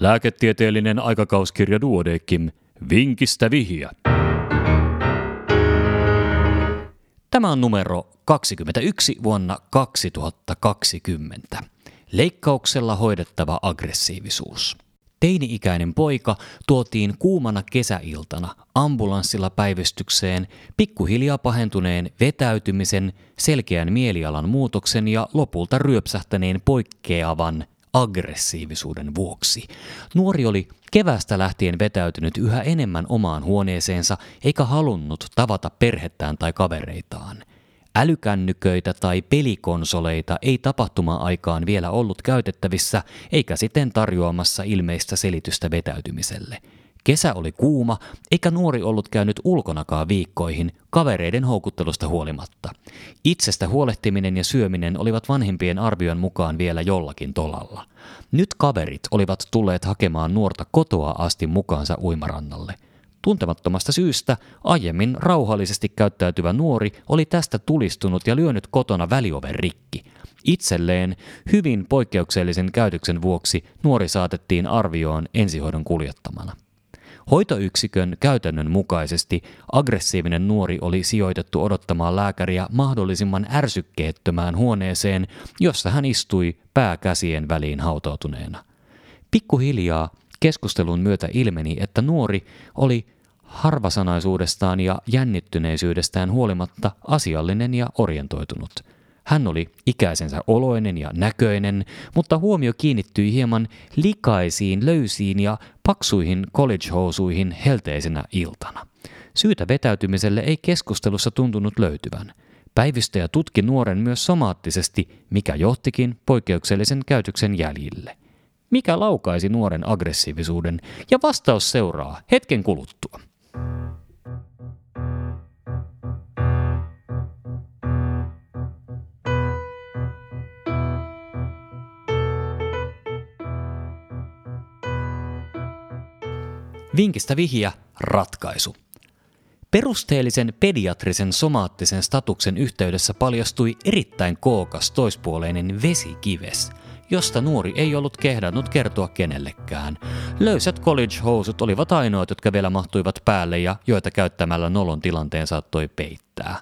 Lääketieteellinen aikakauskirja Duodekim. Vinkistä vihja. Tämä on numero 21 vuonna 2020. Leikkauksella hoidettava aggressiivisuus. Teini-ikäinen poika tuotiin kuumana kesäiltana ambulanssilla päivystykseen pikkuhiljaa pahentuneen vetäytymisen, selkeän mielialan muutoksen ja lopulta ryöpsähtäneen poikkeavan aggressiivisuuden vuoksi. Nuori oli kevästä lähtien vetäytynyt yhä enemmän omaan huoneeseensa eikä halunnut tavata perhettään tai kavereitaan. Älykännyköitä tai pelikonsoleita ei tapahtuma-aikaan vielä ollut käytettävissä, eikä siten tarjoamassa ilmeistä selitystä vetäytymiselle. Kesä oli kuuma, eikä nuori ollut käynyt ulkonakaan viikkoihin, kavereiden houkuttelusta huolimatta. Itsestä huolehtiminen ja syöminen olivat vanhempien arvion mukaan vielä jollakin tolalla. Nyt kaverit olivat tulleet hakemaan nuorta kotoa asti mukaansa uimarannalle – Tuntemattomasta syystä aiemmin rauhallisesti käyttäytyvä nuori oli tästä tulistunut ja lyönyt kotona välioven rikki. Itselleen hyvin poikkeuksellisen käytöksen vuoksi nuori saatettiin arvioon ensihoidon kuljettamana. Hoitoyksikön käytännön mukaisesti aggressiivinen nuori oli sijoitettu odottamaan lääkäriä mahdollisimman ärsykkeettömään huoneeseen, jossa hän istui pääkäsien väliin hautautuneena. Pikkuhiljaa Keskustelun myötä ilmeni, että nuori oli harvasanaisuudestaan ja jännittyneisyydestä huolimatta asiallinen ja orientoitunut. Hän oli ikäisensä oloinen ja näköinen, mutta huomio kiinnittyi hieman likaisiin, löysiin ja paksuihin college-housuihin helteisenä iltana. Syytä vetäytymiselle ei keskustelussa tuntunut löytyvän. Päivystäjä tutki nuoren myös somaattisesti, mikä johtikin poikkeuksellisen käytöksen jäljille. Mikä laukaisi nuoren aggressiivisuuden? Ja vastaus seuraa hetken kuluttua. Vinkistä vihja, ratkaisu. Perusteellisen pediatrisen somaattisen statuksen yhteydessä paljastui erittäin kookas toispuoleinen vesikives – josta nuori ei ollut kehdannut kertoa kenellekään. Löysät college-housut olivat ainoat, jotka vielä mahtuivat päälle ja joita käyttämällä nolon tilanteen saattoi peittää.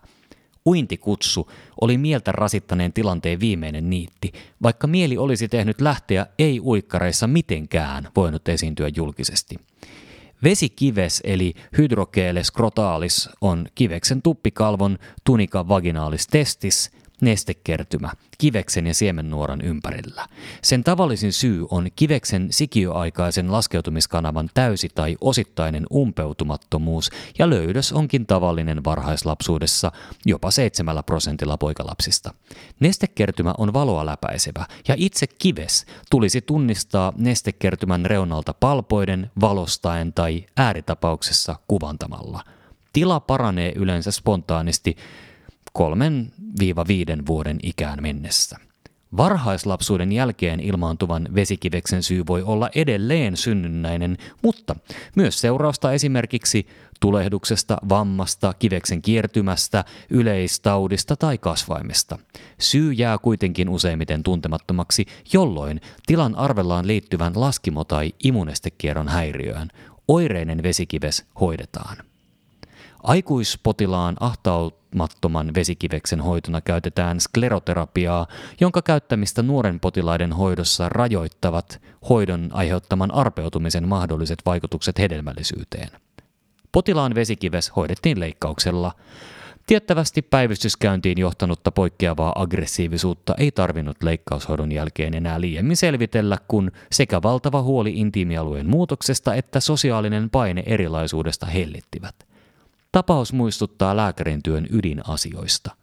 Uintikutsu oli mieltä rasittaneen tilanteen viimeinen niitti, vaikka mieli olisi tehnyt lähteä ei-uikkareissa mitenkään voinut esiintyä julkisesti. Vesikives eli hydrokeele scrotalis on kiveksen tuppikalvon tunika vaginalis testis, nestekertymä kiveksen ja siemennuoran ympärillä. Sen tavallisin syy on kiveksen sikioaikaisen laskeutumiskanavan täysi tai osittainen umpeutumattomuus ja löydös onkin tavallinen varhaislapsuudessa jopa 7 prosentilla poikalapsista. Nestekertymä on valoa läpäisevä ja itse kives tulisi tunnistaa nestekertymän reunalta palpoiden, valostaen tai ääritapauksessa kuvantamalla. Tila paranee yleensä spontaanisti kolmen viiden vuoden ikään mennessä. Varhaislapsuuden jälkeen ilmaantuvan vesikiveksen syy voi olla edelleen synnynnäinen, mutta myös seurausta esimerkiksi tulehduksesta, vammasta, kiveksen kiertymästä, yleistaudista tai kasvaimesta. Syy jää kuitenkin useimmiten tuntemattomaksi, jolloin tilan arvellaan liittyvän laskimo- tai immunestekierron häiriöön. Oireinen vesikives hoidetaan. Aikuispotilaan ahtaumattoman vesikiveksen hoitona käytetään skleroterapiaa, jonka käyttämistä nuoren potilaiden hoidossa rajoittavat hoidon aiheuttaman arpeutumisen mahdolliset vaikutukset hedelmällisyyteen. Potilaan vesikives hoidettiin leikkauksella. Tiettävästi päivystyskäyntiin johtanutta poikkeavaa aggressiivisuutta ei tarvinnut leikkaushoidon jälkeen enää liiemmin selvitellä, kun sekä valtava huoli intiimialueen muutoksesta että sosiaalinen paine erilaisuudesta hellittivät. Tapaus muistuttaa lääkärin työn ydinasioista.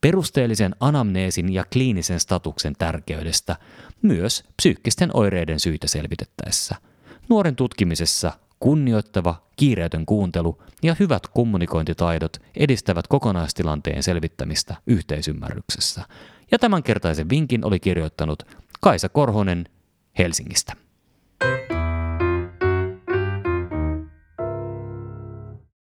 Perusteellisen anamneesin ja kliinisen statuksen tärkeydestä, myös psyykkisten oireiden syitä selvitettäessä. Nuoren tutkimisessa kunnioittava, kiireetön kuuntelu ja hyvät kommunikointitaidot edistävät kokonaistilanteen selvittämistä yhteisymmärryksessä. Ja tämänkertaisen vinkin oli kirjoittanut Kaisa Korhonen Helsingistä.